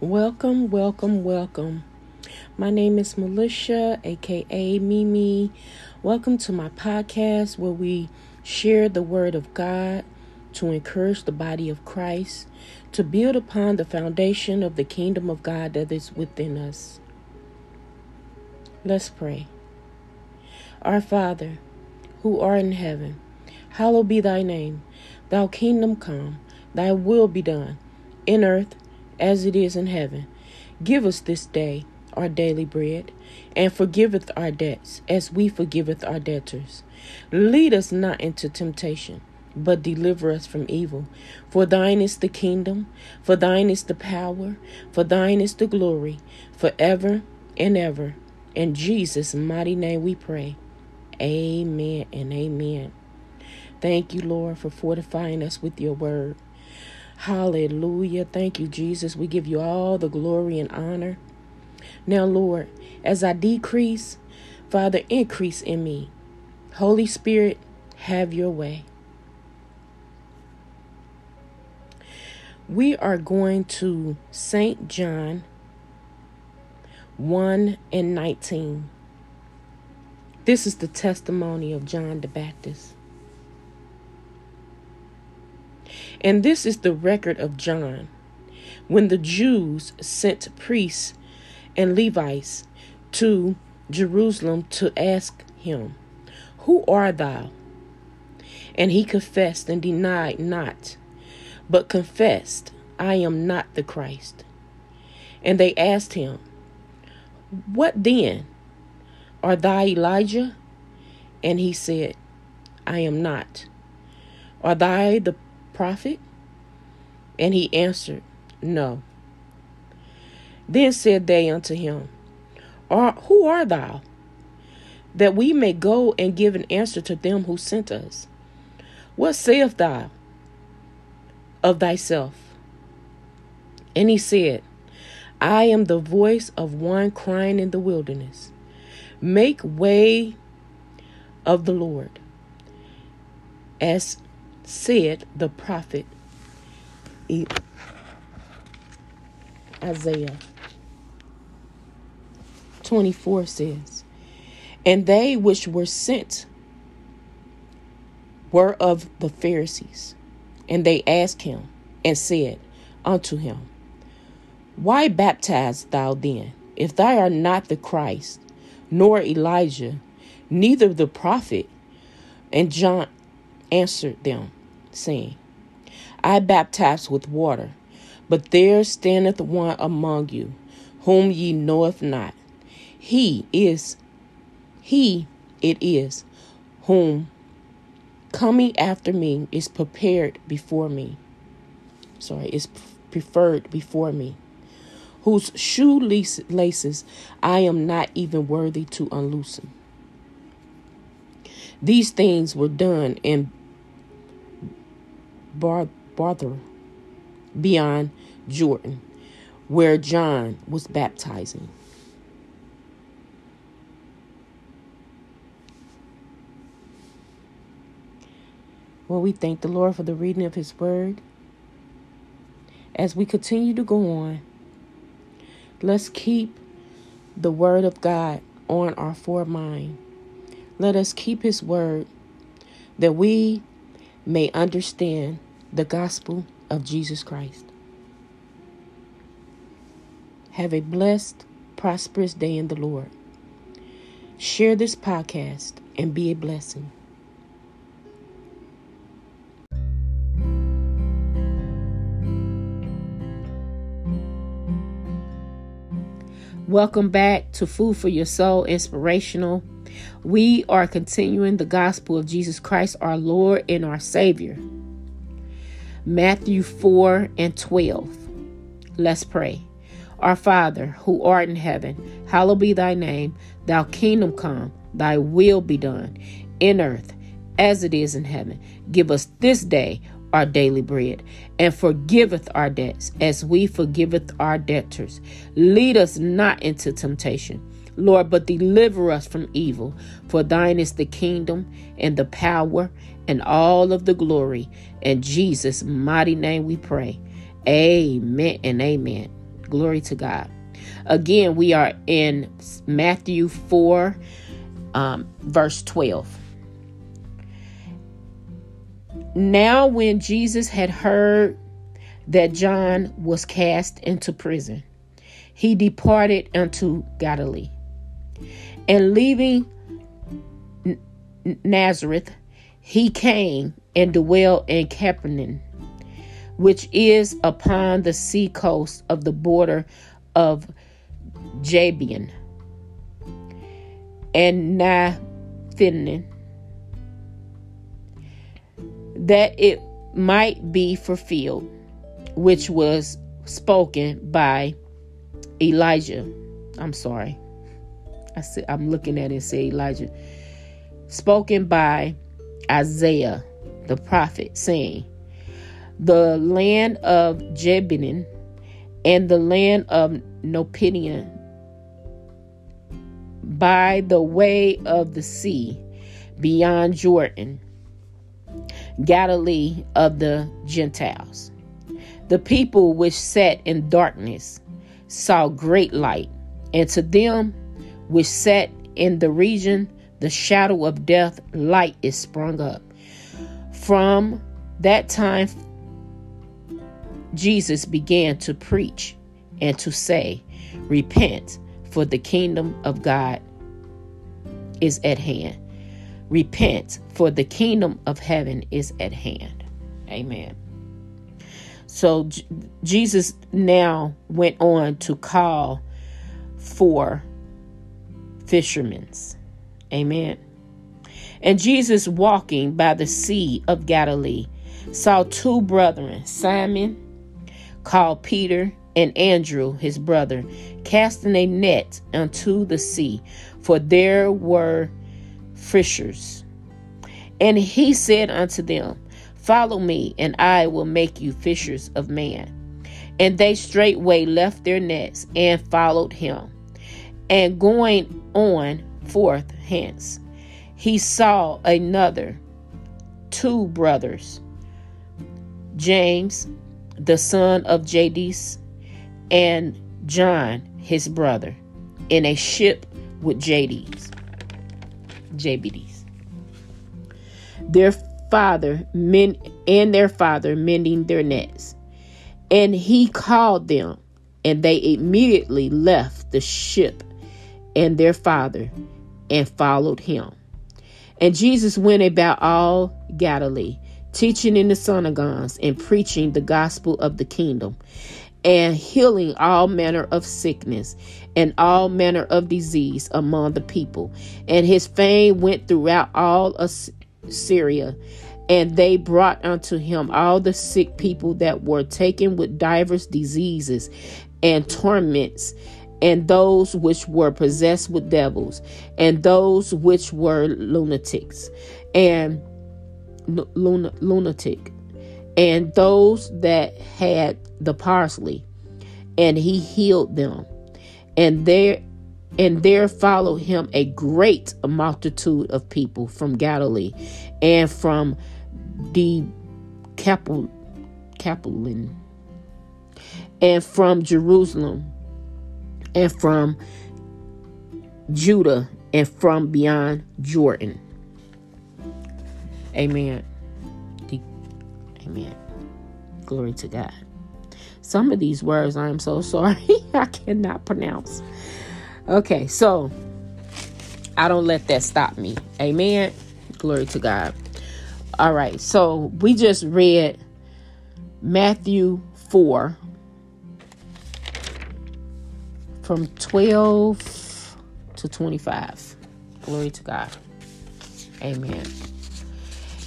Welcome, welcome, welcome. My name is Melicia, aka Mimi. Welcome to my podcast where we share the Word of God to encourage the body of Christ, to build upon the foundation of the kingdom of God that is within us. Let's pray. Our Father, who art in heaven, hallowed be thy name. Thy kingdom come, thy will be done, in earth as it is in heaven. Give us this day our daily bread, and forgiveth our debts, as we forgiveth our debtors. Lead us not into temptation, but deliver us from evil. For thine is the kingdom, for thine is the power, for thine is the glory, forever and ever. In Jesus' mighty name we pray. Amen and amen. Thank you, Lord, for fortifying us with your word. Hallelujah. Thank you, Jesus. We give you all the glory and honor. Now, Lord, as I decrease, Father, increase in me. Holy Spirit, have your way. We are going to St. John 1 and 19. This is the testimony of John the Baptist. And this is the record of John when the Jews sent priests and Levites to Jerusalem to ask him, Who art thou? And he confessed and denied not, but confessed, I am not the Christ. And they asked him, What then? Are thou Elijah? And he said, I am not. Are thou the prophet? And he answered, No. Then said they unto him, Who art thou? That we may go and give an answer to them who sent us. What sayest thou of thyself? And he said, I am the voice of one crying in the wilderness. Make way of the Lord. As said the prophet Isaiah 24 says, And they which were sent were of the Pharisees. And they asked him and said unto him, Why baptize thou then, if thou art not the Christ, nor Elijah, neither the prophet? And John answered them, saying, I baptize with water, but there standeth one among you, whom ye knoweth not. He is, he it is, whom coming after me is prepared before me. Sorry, is preferred before me. Whose shoe laces I am not even worthy to unloosen. These things were done in Bar- Barthra, beyond Jordan, where John was baptizing. Well, we thank the Lord for the reading of His Word. As we continue to go on, let's keep the Word of God on our foremind. Let us keep His Word that we may understand the gospel of Jesus Christ. Have a blessed, prosperous day in the Lord. Share this podcast and be a blessing. Welcome back to Food for Your Soul Inspirational. We are continuing the gospel of Jesus Christ, our Lord and our Savior. Matthew 4 and 12. Let's pray. Our Father, who art in heaven, hallowed be thy name. Thy kingdom come, thy will be done, in earth as it is in heaven. Give us this day our daily bread, and forgiveth our debts as we forgiveth our debtors. Lead us not into temptation Lord, but deliver us from evil. For thine is the kingdom and the power and all of the glory. In Jesus' mighty name we pray. Amen and amen. Glory to God. Again, we are in Matthew 4, um, verse 12. Now, when Jesus had heard that John was cast into prison, he departed unto Galilee. And leaving Nazareth, he came and dwelt in Capernaum, which is upon the sea coast of the border of Jabian and Naphthalim, that it might be fulfilled, which was spoken by Elijah. I'm sorry. I see, I'm looking at it and say Elijah. Spoken by Isaiah the prophet, saying, The land of Jebulun and the land of Nopidian by the way of the sea beyond Jordan, Galilee of the Gentiles. The people which sat in darkness saw great light, and to them which sat in the region the shadow of death, light is sprung up. From that time, Jesus began to preach and to say, Repent, for the kingdom of God is at hand. Repent, for the kingdom of heaven is at hand. Amen. So J- Jesus now went on to call for fishermen. Amen. And Jesus, walking by the sea of Galilee, saw two brethren, Simon, called Peter, and Andrew, his brother, casting a net unto the sea, for there were fishers. And he said unto them, Follow me, and I will make you fishers of men. And they straightway left their nets and followed him. And going on forth hence, he saw another two brothers, James, the son of Jades, and John, his brother, in a ship with Jades. Jabedes. Their father men and their father mending their nets. And he called them, and they immediately left the ship and their father and followed him. And Jesus went about all Galilee, teaching in the synagogues and preaching the gospel of the kingdom, and healing all manner of sickness and all manner of disease among the people. And his fame went throughout all Syria and they brought unto him all the sick people that were taken with divers diseases and torments, and those which were possessed with devils, and those which were lunatics, and lun- lunatic, and those that had the parsley, and he healed them. And there and there followed him a great multitude of people from Galilee and from the Capel, Capelin, and from Jerusalem, and from Judah, and from beyond Jordan. Amen. Amen. Glory to God. Some of these words I am so sorry I cannot pronounce. Okay, so I don't let that stop me. Amen. Glory to God. All right, so we just read Matthew 4 from 12 to 25. Glory to God. Amen.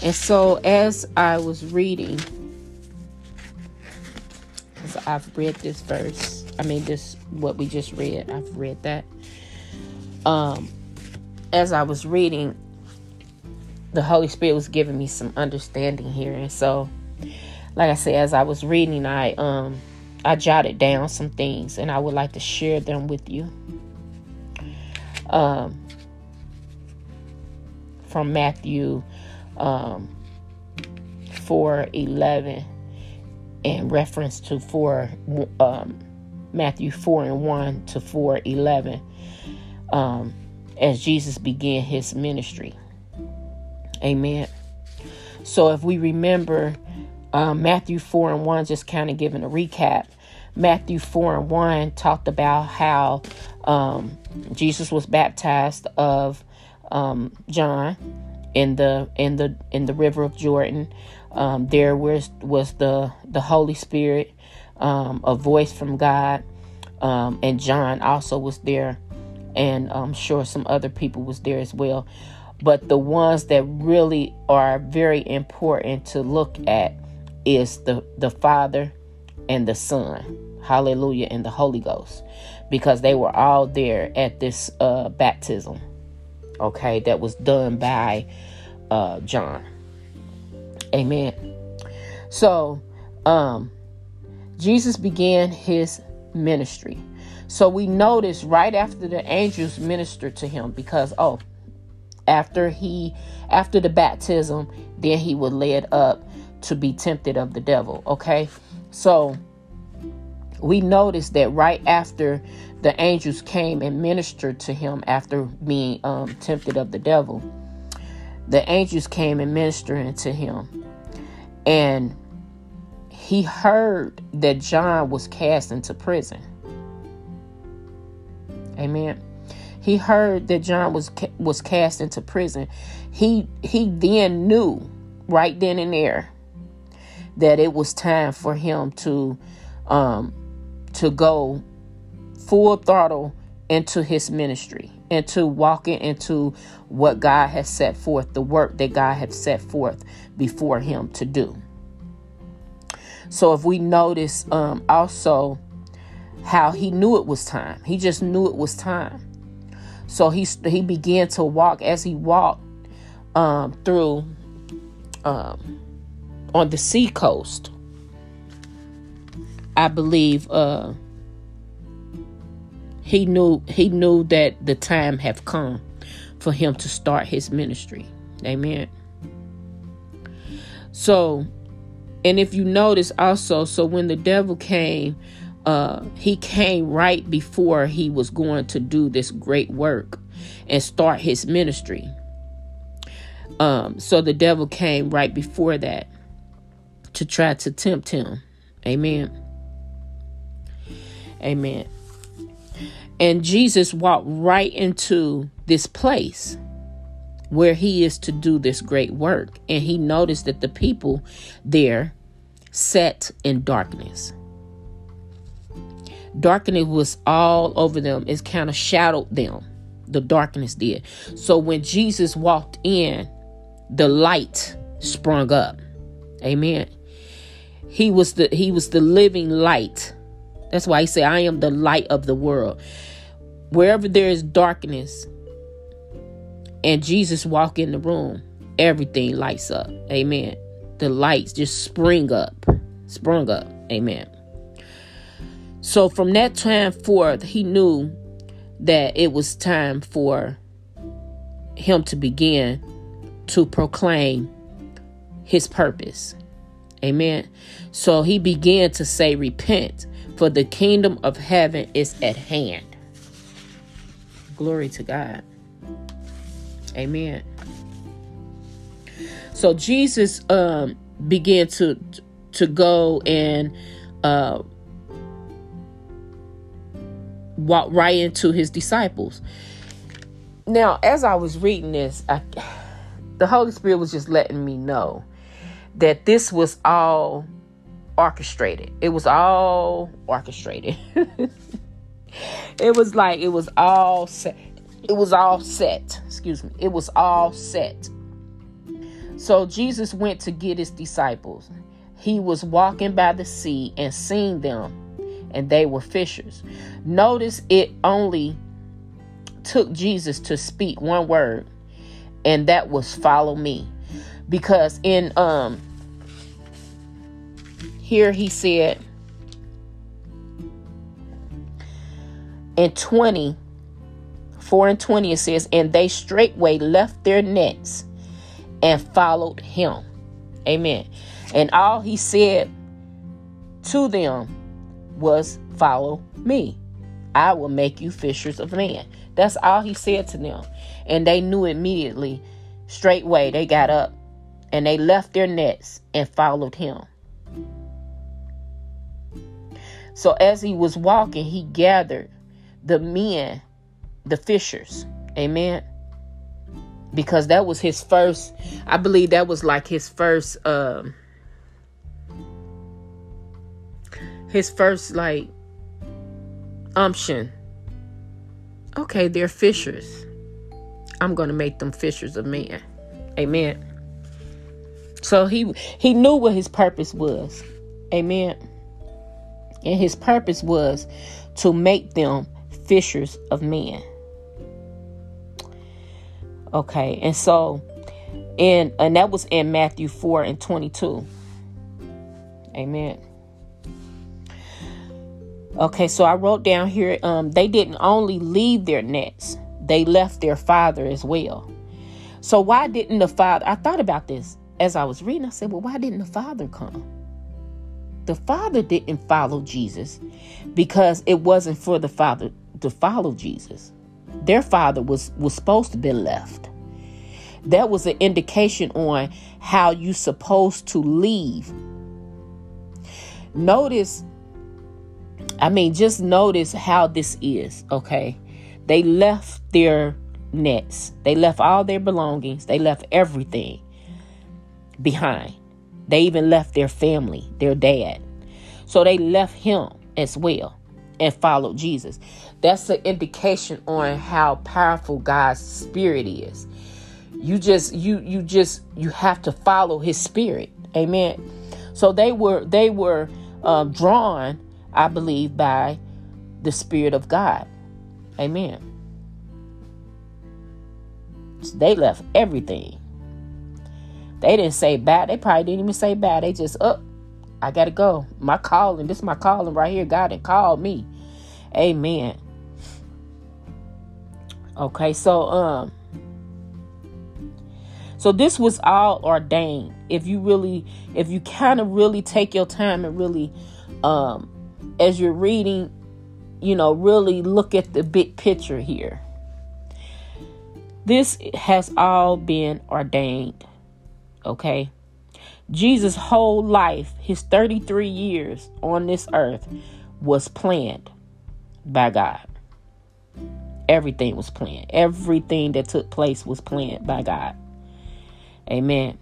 And so as I was reading, as I've read this verse, I mean this what we just read, I've read that. Um as I was reading, the Holy Spirit was giving me some understanding here. And so, like I said, as I was reading, I um I jotted down some things and I would like to share them with you. Um from Matthew um 4 11 in reference to 4 um Matthew 4 and 1 to 4 11, um, as Jesus began his ministry. Amen. So if we remember um, Matthew 4 and 1, just kind of giving a recap, Matthew 4 and 1 talked about how um, Jesus was baptized of um, John in the in the in the river of Jordan. Um, there was was the the Holy Spirit, um, a voice from God, um, and John also was there, and I'm sure some other people was there as well. But the ones that really are very important to look at is the the Father and the Son. Hallelujah, and the Holy Ghost. Because they were all there at this uh, baptism. Okay, that was done by uh, John. Amen. So, um, Jesus began his ministry. So we notice right after the angels ministered to him because oh, after he after the baptism, then he was led up to be tempted of the devil. Okay, so we notice that right after the angels came and ministered to him after being um, tempted of the devil, the angels came and ministered to him, and he heard that John was cast into prison. Amen. He heard that John was was cast into prison. He he then knew right then and there that it was time for him to um to go full throttle into his ministry into walking into what God has set forth, the work that God has set forth before him to do. So if we notice um, also how he knew it was time, he just knew it was time. So he he began to walk as he walked um, through um, on the sea coast. I believe uh, he knew he knew that the time have come for him to start his ministry. Amen. So and if you notice also, so when the devil came, uh, he came right before he was going to do this great work and start his ministry. Um, so the devil came right before that to try to tempt him. Amen. Amen. And Jesus walked right into this place where he is to do this great work. And he noticed that the people there sat in darkness. Darkness was all over them. It kind of shadowed them. The darkness did. So when Jesus walked in, the light sprung up. Amen. He was the he was the living light. That's why he said, I am the light of the world. Wherever there is darkness, and Jesus walk in the room, everything lights up. Amen. The lights just spring up, sprung up. Amen. So from that time forth, he knew that it was time for him to begin to proclaim his purpose. Amen. So he began to say, Repent, for the kingdom of heaven is at hand. Glory to God. Amen. So Jesus um, began to to go and uh, walk right into his disciples. Now, as I was reading this, I, the Holy Spirit was just letting me know that this was all orchestrated. It was all orchestrated. it was like it was all set it was all set. Excuse me. It was all set. So Jesus went to get his disciples. He was walking by the sea and seeing them, and they were fishers. Notice it only took Jesus to speak one word, and that was follow me. Because in um here he said in 20 4 and 20, it says, And they straightway left their nets and followed him. Amen. And all he said to them was, follow me. I will make you fishers of men. That's all he said to them. And they knew immediately, straightway, they got up and they left their nets and followed him. So as he was walking, he gathered the men, the fishers. Amen. Because that was his first, I believe that was like his first um his first like umption. Okay, they're fishers. I'm to make them fishers of men. Amen. So he he knew what his purpose was. Amen. And his purpose was to make them fishers of men. Okay, and so and and that was in Matthew 4 and 22. Amen. Okay, so I wrote down here um, they didn't only leave their nets, they left their father as well. So, why didn't the father? I thought about this as I was reading. I said, well, why didn't the father come? The father didn't follow Jesus because it wasn't for the father to follow Jesus. Their father was, was supposed to be left. That was an indication on how you supposed to leave. Notice I mean, just notice how this is, okay? They left their nets, they left all their belongings, they left everything behind. They even left their family, their dad. So they left him as well and followed Jesus. That's an indication on how powerful God's spirit is. You just you you just you have to follow his spirit. Amen. So they were they were um, drawn I believe by the Spirit of God. Amen. So they left everything. They didn't say bad. They probably didn't even say bad. They just, up. Oh, I gotta go. My calling. This is my calling right here. God had called me. Amen. Okay, so um so this was all ordained. If you really if you kind of really take your time and really um as you're reading, you know, really look at the big picture here. This has all been ordained. Okay? Jesus' whole life, his 33 years on this earth, was planned by God. Everything was planned. Everything that took place was planned by God. Amen.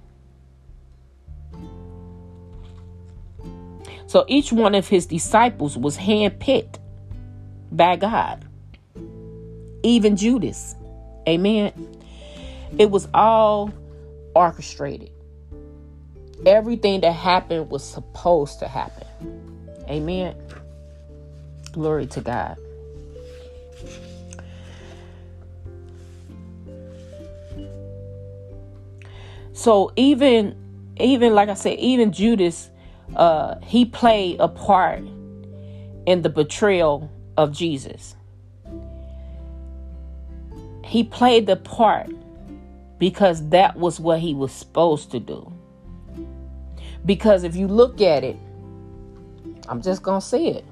So each one of his disciples was handpicked by God. Even Judas. Amen. It was all orchestrated. Everything that happened was supposed to happen. Amen. Glory to God. So even even like I said, even Judas uh, he played a part in the betrayal of Jesus. He played the part because that was what he was supposed to do. Because if you look at it, I'm just going to say it.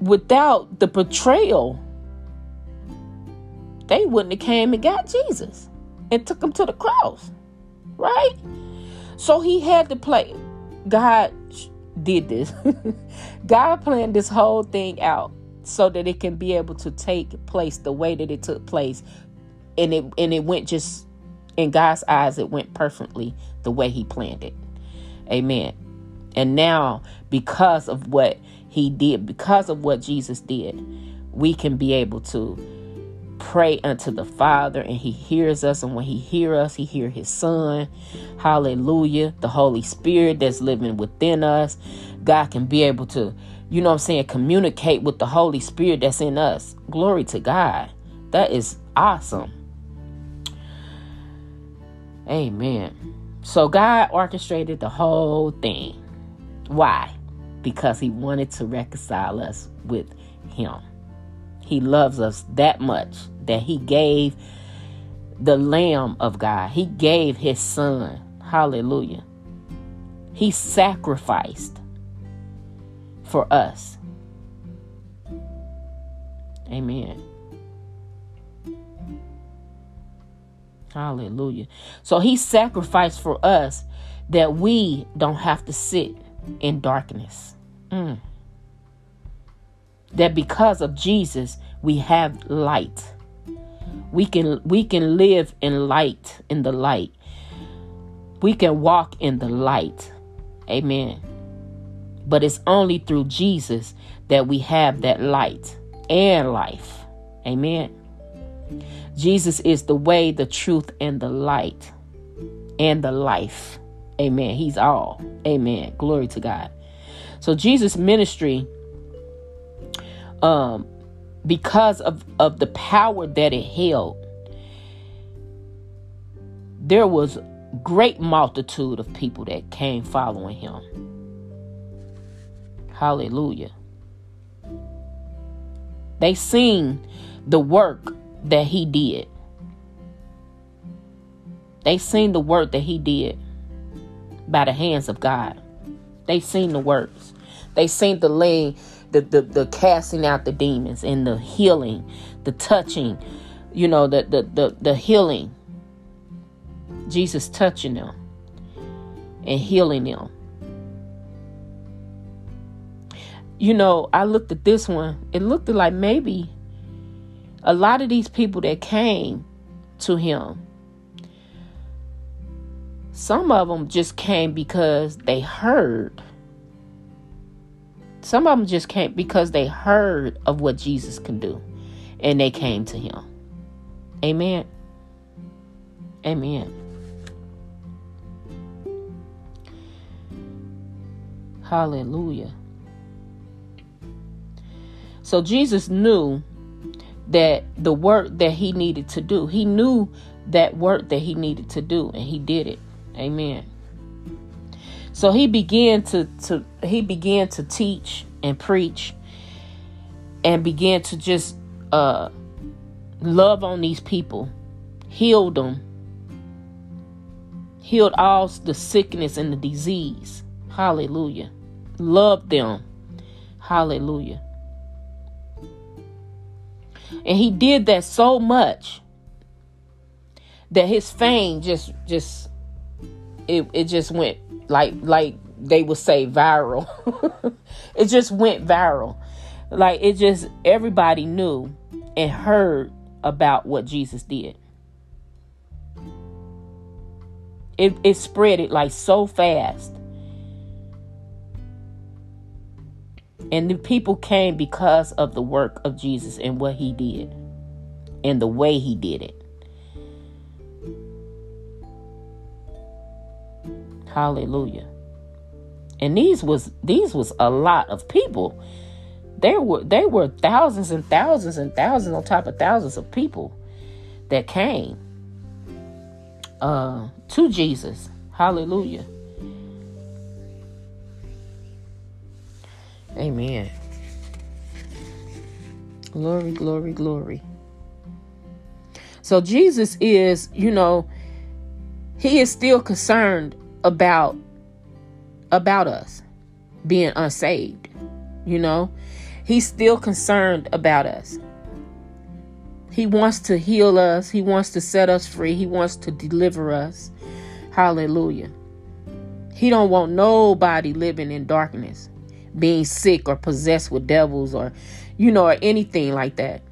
Without the betrayal, they wouldn't have came and got Jesus and took him to the cross. Right? So he had to play God did this. God planned this whole thing out so that it can be able to take place the way that it took place. And it and it went just in God's eyes it went perfectly the way he planned it. Amen. And now because of what he did, because of what Jesus did, we can be able to pray unto the Father and he hears us and when he hear us he hear his son. Hallelujah. The Holy Spirit that's living within us. God can be able to you know what I'm saying communicate with the Holy Spirit that's in us. Glory to God. That is awesome Amen. So God orchestrated the whole thing. Why? Because He wanted to reconcile us with Him. He loves us that much that He gave the Lamb of God, He gave His Son. Hallelujah. He sacrificed for us. Amen. Hallelujah. So he sacrificed for us that we don't have to sit in darkness. Mm. That because of Jesus, we have light. We can we can live in light in the light. We can walk in the light. Amen. But it's only through Jesus that we have that light and life. Amen. Jesus is the way, the truth, and the light and the life. Amen. He's all. Amen. Glory to God. So Jesus' ministry, um, because of, of the power that it held, there was great multitude of people that came following him. Hallelujah. They seen the work that he did. They seen the work that he did by the hands of God. They seen the works. They seen the laying, the, the, the casting out the demons and the healing, the touching, you know, the, the, the, the healing. Jesus touching them and healing them. You know, I looked at this one. It looked like maybe a lot of these people that came to him, some of them just came because they heard. Some of them just came because they heard of what Jesus can do and they came to him. Amen. Amen. Hallelujah. So Jesus knew that the work that he needed to do. He knew that work that he needed to do and he did it. Amen. So he began to, to he began to teach and preach and began to just uh love on these people, healed them, healed all the sickness and the disease. Hallelujah. Loved them. Hallelujah. And he did that so much that his fame just just it it just went like like they would say viral. it just went viral. Like it just everybody knew and heard about what Jesus did. It it spread it like so fast. And the people came because of the work of Jesus and what he did and the way he did it. Hallelujah. And these was these was a lot of people. There were they were thousands and thousands and thousands on top of thousands of people that came uh to Jesus. Hallelujah. Amen. Glory, glory, glory. So Jesus is, you know, he is still concerned about about us being unsaved. You know, he's still concerned about us. He wants to heal us. He wants to set us free. He wants to deliver us. Hallelujah. He don't want nobody living in darkness being sick or possessed with devils or, you know, or anything like that.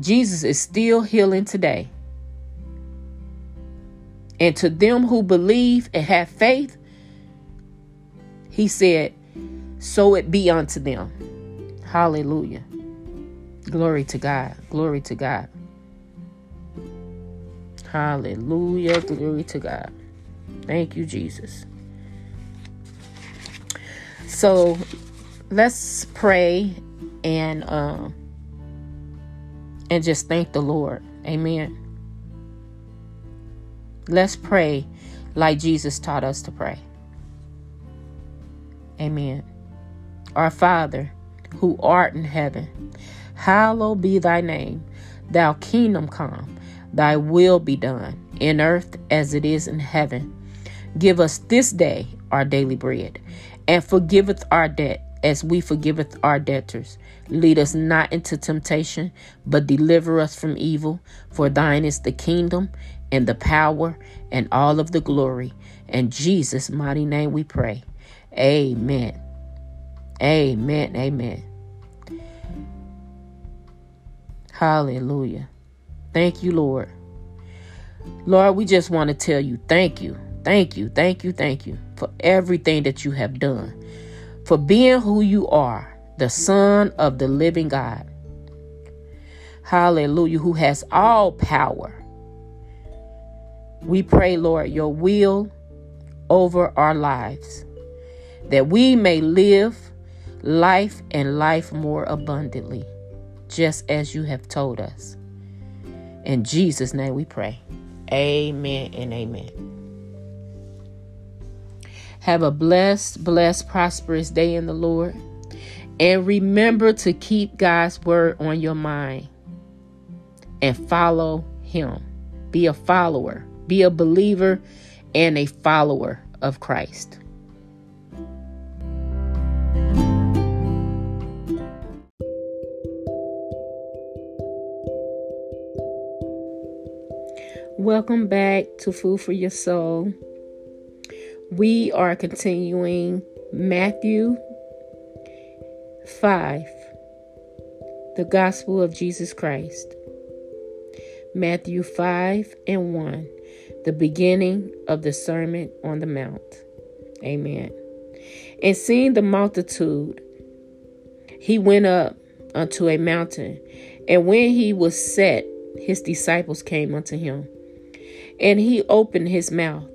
Jesus is still healing today. And to them who believe and have faith, he said, So it be unto them. Hallelujah. Glory to God. Glory to God. Hallelujah. Glory to God. Thank you, Jesus. So let's pray and um and just thank the Lord. Amen. Let's pray like Jesus taught us to pray. Amen. Our Father, who art in heaven, hallowed be thy name. Thy kingdom come, thy will be done, in earth as it is in heaven. Give us this day our daily bread, and forgiveth our debt as we forgiveth our debtors. Lead us not into temptation, but deliver us from evil. For thine is the kingdom and the power and all of the glory. In Jesus' mighty name we pray. Amen. Amen. Amen. Hallelujah. Thank you, Lord. Lord, we just want to tell you thank you. Thank you. Thank you. Thank you for everything that you have done. For being who you are, the Son of the living God. Hallelujah. Who has all power. We pray, Lord, your will over our lives, that we may live life and life more abundantly, just as you have told us. In Jesus' name we pray. Amen and amen. Have a blessed, blessed, prosperous day in the Lord. And remember to keep God's word on your mind and follow Him. Be a follower, be a believer, and a follower of Christ. Welcome back to Food for Your Soul. We are continuing Matthew 5, the Gospel of Jesus Christ. Matthew 5 and 1, the beginning of the Sermon on the Mount. Amen. And seeing the multitude, he went up unto a mountain. And when he was set, his disciples came unto him. And he opened his mouth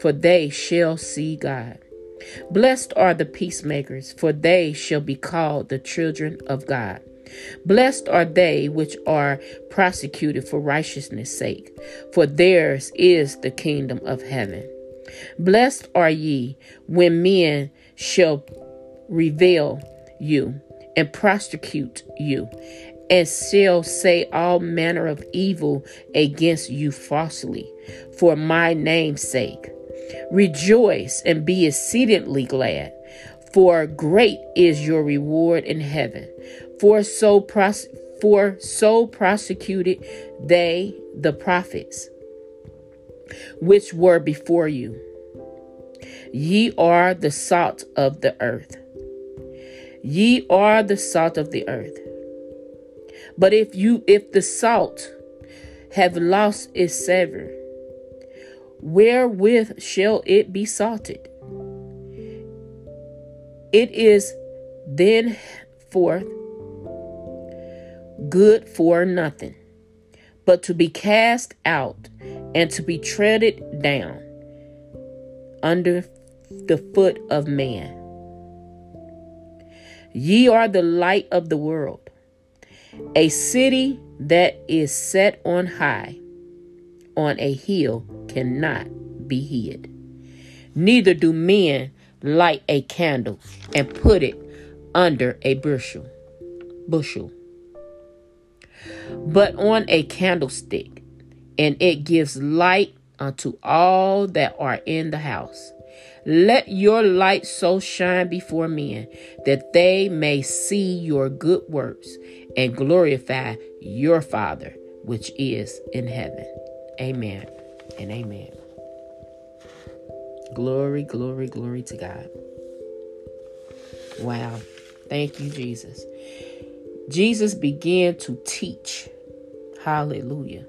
for they shall see God. Blessed are the peacemakers, for they shall be called the children of God. Blessed are they which are prosecuted for righteousness' sake, for theirs is the kingdom of heaven. Blessed are ye when men shall revile you and prosecute you, and shall say all manner of evil against you falsely, for my name's sake. Rejoice and be exceedingly glad, for great is your reward in heaven. For so pros- for so prosecuted they the prophets which were before you. Ye are the salt of the earth. Ye are the salt of the earth. But if you if the salt have lost its savor, wherewith shall it be salted? It is then forth good for nothing, but to be cast out and to be treaded down under the foot of man. Ye are the light of the world. A city that is set on high on a hill cannot be hid. Neither do men light a candle and put it under a bushel, bushel, but on a candlestick, and it gives light unto all that are in the house. Let your light so shine before men that they may see your good works and glorify your Father which is in heaven. Amen and amen. Glory, glory, glory to God. Wow. Thank you, Jesus. Jesus began to teach. Hallelujah.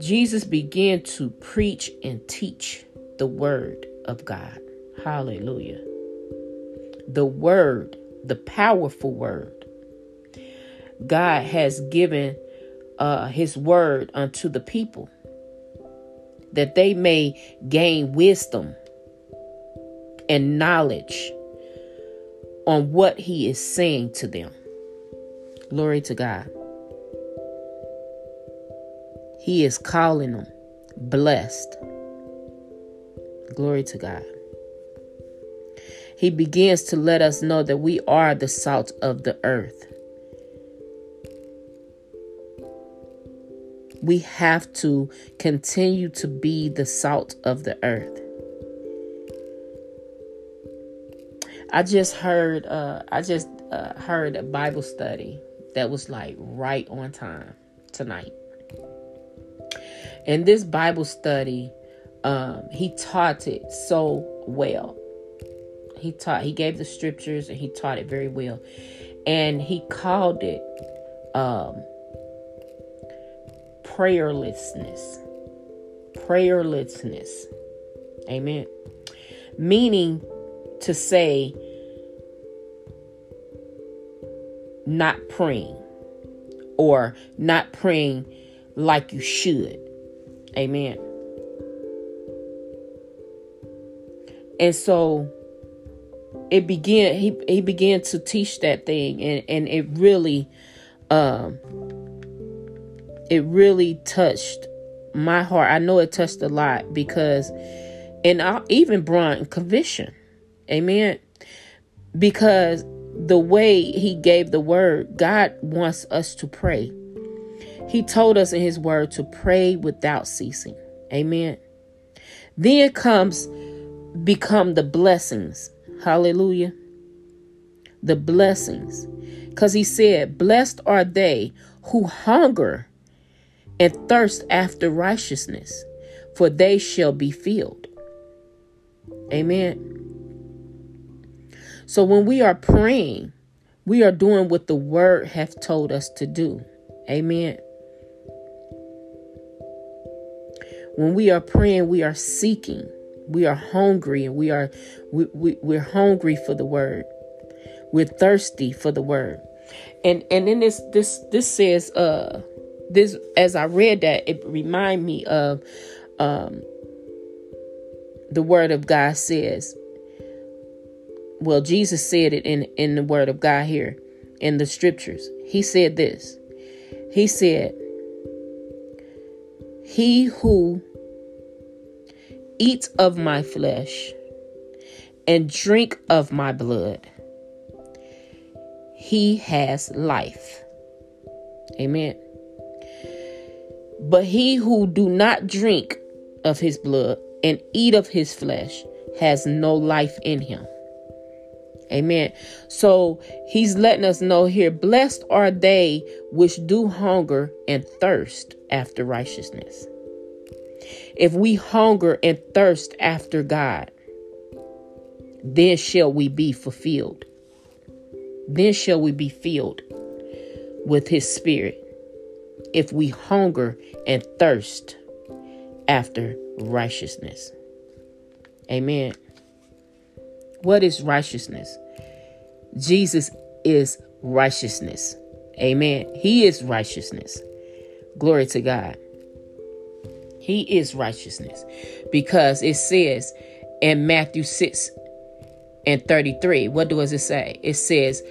Jesus began to preach and teach the word of God. Hallelujah. The word, the powerful word. God has given uh, his word unto the people that they may gain wisdom and knowledge on what he is saying to them. Glory to God. He is calling them blessed. Glory to God. He begins to let us know that we are the salt of the earth. We have to continue to be the salt of the earth. I just heard uh I just uh, heard a Bible study that was like right on time tonight. And this Bible study, um, he taught it so well. He taught, he gave the scriptures and he taught it very well. And he called it um, prayerlessness. Prayerlessness. Amen. Meaning to say, not praying or not praying like you should. Amen. And so it began he he began to teach that thing and and it really um it really touched my heart. I know it touched a lot because and I even brought conviction. Amen. Because the way he gave the word, God wants us to pray. He told us in his word to pray without ceasing. Amen. Then comes become the blessings. Hallelujah. The blessings. Because he said, Blessed are they who hunger and thirst after righteousness, for they shall be filled. Amen. So when we are praying, we are doing what the word hath told us to do. Amen. When we are praying, we are seeking. We are hungry and we are we, we, we're hungry for the word. We're thirsty for the word. And and then this this this says uh this as I read that it remind me of um the word of God says well jesus said it in in the word of god here in the scriptures. He said this. He said he who eats of my flesh and drink of my blood he has life. Amen but he who do not drink of his blood and eat of his flesh has no life in him Amen. So he's letting us know here blessed are they which do hunger and thirst after righteousness. If we hunger and thirst after God, then shall we be fulfilled. Then shall we be filled with his spirit. If we hunger and thirst after righteousness. Amen. What is righteousness? Jesus is righteousness. Amen. He is righteousness. Glory to God. He is righteousness because it says in Matthew 6 and 33, what does it say? It says,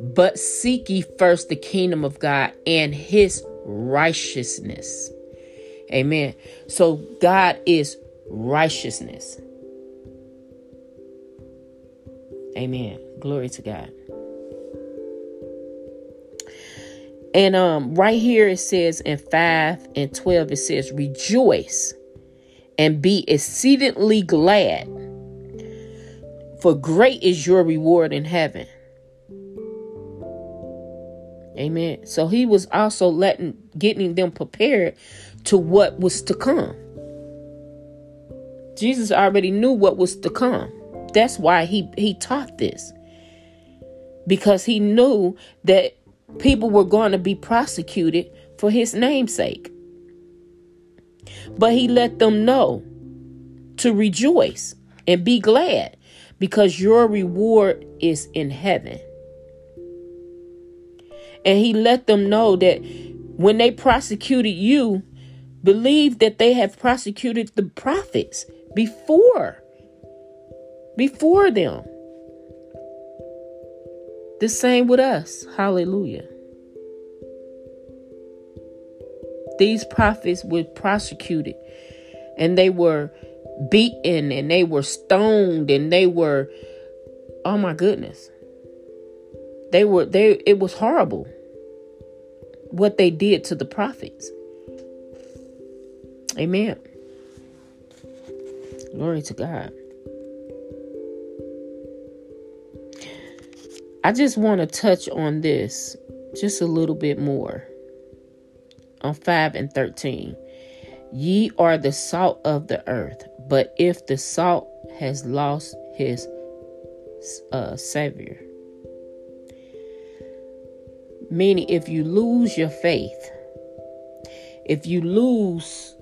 But seek ye first the kingdom of God and his righteousness. Amen. So God is righteousness. Amen. Glory to God. And um right here it says in 5 and 12 it says rejoice and be exceedingly glad for great is your reward in heaven. Amen. So he was also letting getting them prepared to what was to come. Jesus already knew what was to come. That's why he he taught this. Because he knew that people were going to be prosecuted for his namesake. But he let them know to rejoice and be glad because your reward is in heaven. And he let them know that when they prosecuted you, believe that they have prosecuted the prophets before before them. The same with us. Hallelujah. These prophets were prosecuted and they were beaten and they were stoned and they were oh my goodness. They were they it was horrible what they did to the prophets. Amen. Glory to God. I just want to touch on this just a little bit more on 5 and 13. Ye are the salt of the earth, but if the salt has lost his uh, savior, meaning if you lose your faith, if you lose,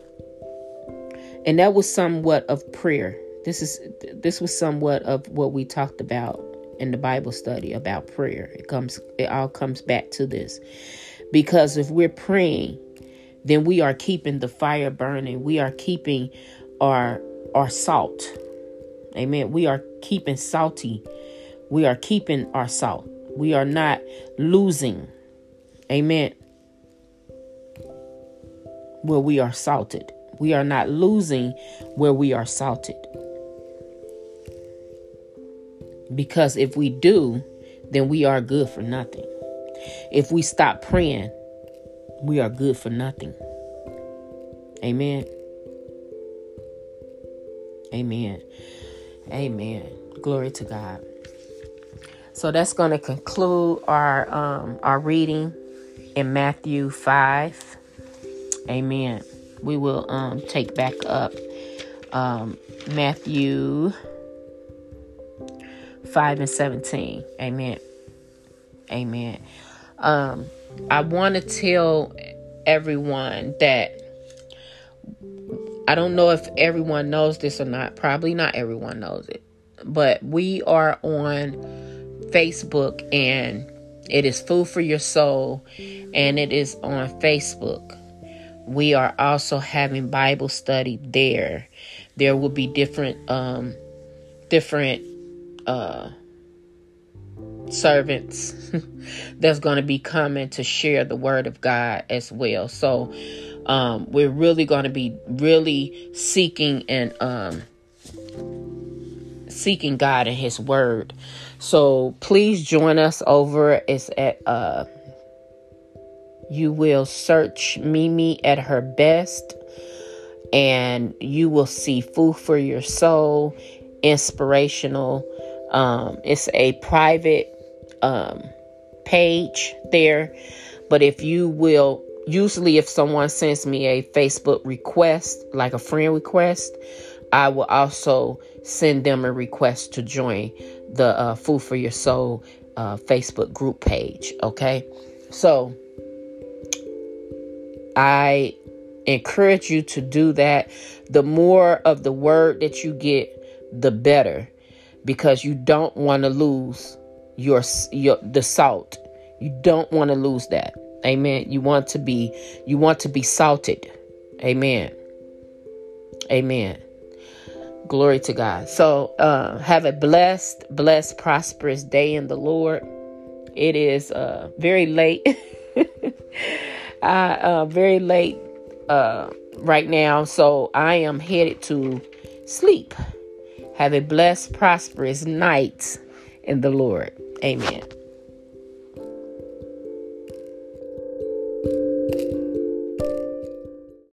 and that was somewhat of prayer. This is this was somewhat of what we talked about in the Bible study about prayer. It comes it all comes back to this. Because if we're praying then we are keeping the fire burning. We are keeping our our salt. Amen. We are keeping salty. We are keeping our salt. We are not losing. Amen. Where we are salted. We are not losing where we are salted. Because if we do, then we are good for nothing. If we stop praying, we are good for nothing. Amen. Amen. Amen. Glory to God. So that's going to conclude our um, our reading in Matthew five. Amen. We will um, take back up um, Matthew five and seventeen. Amen. Amen. Um, I want to tell everyone that I don't know if everyone knows this or not. Probably not everyone knows it. But we are on Facebook and it is Food for Your Soul and it is on Facebook. We are also having Bible study there. There will be different um different uh servants that's going to be coming to share the word of God as well. So um, we're really going to be really seeking and um, seeking God and His Word. So please join us over. It's at uh, you will search Mimi at her best, and you will see food for your soul, inspirational. Um, it's a private um, page there. But if you will, usually if someone sends me a Facebook request, like a friend request, I will also send them a request to join the uh, Food for Your Soul uh, Facebook group page. Okay. So I encourage you to do that. The more of the word that you get, the better because you don't want to lose your your the salt. You don't want to lose that. Amen. You want to be you want to be salted. Amen. Amen. Glory to God. So uh, have a blessed, blessed, prosperous day in the Lord. It is uh, very late. uh, uh, very late uh, right now. So I am headed to sleep. Have a blessed, prosperous night in the Lord. Amen.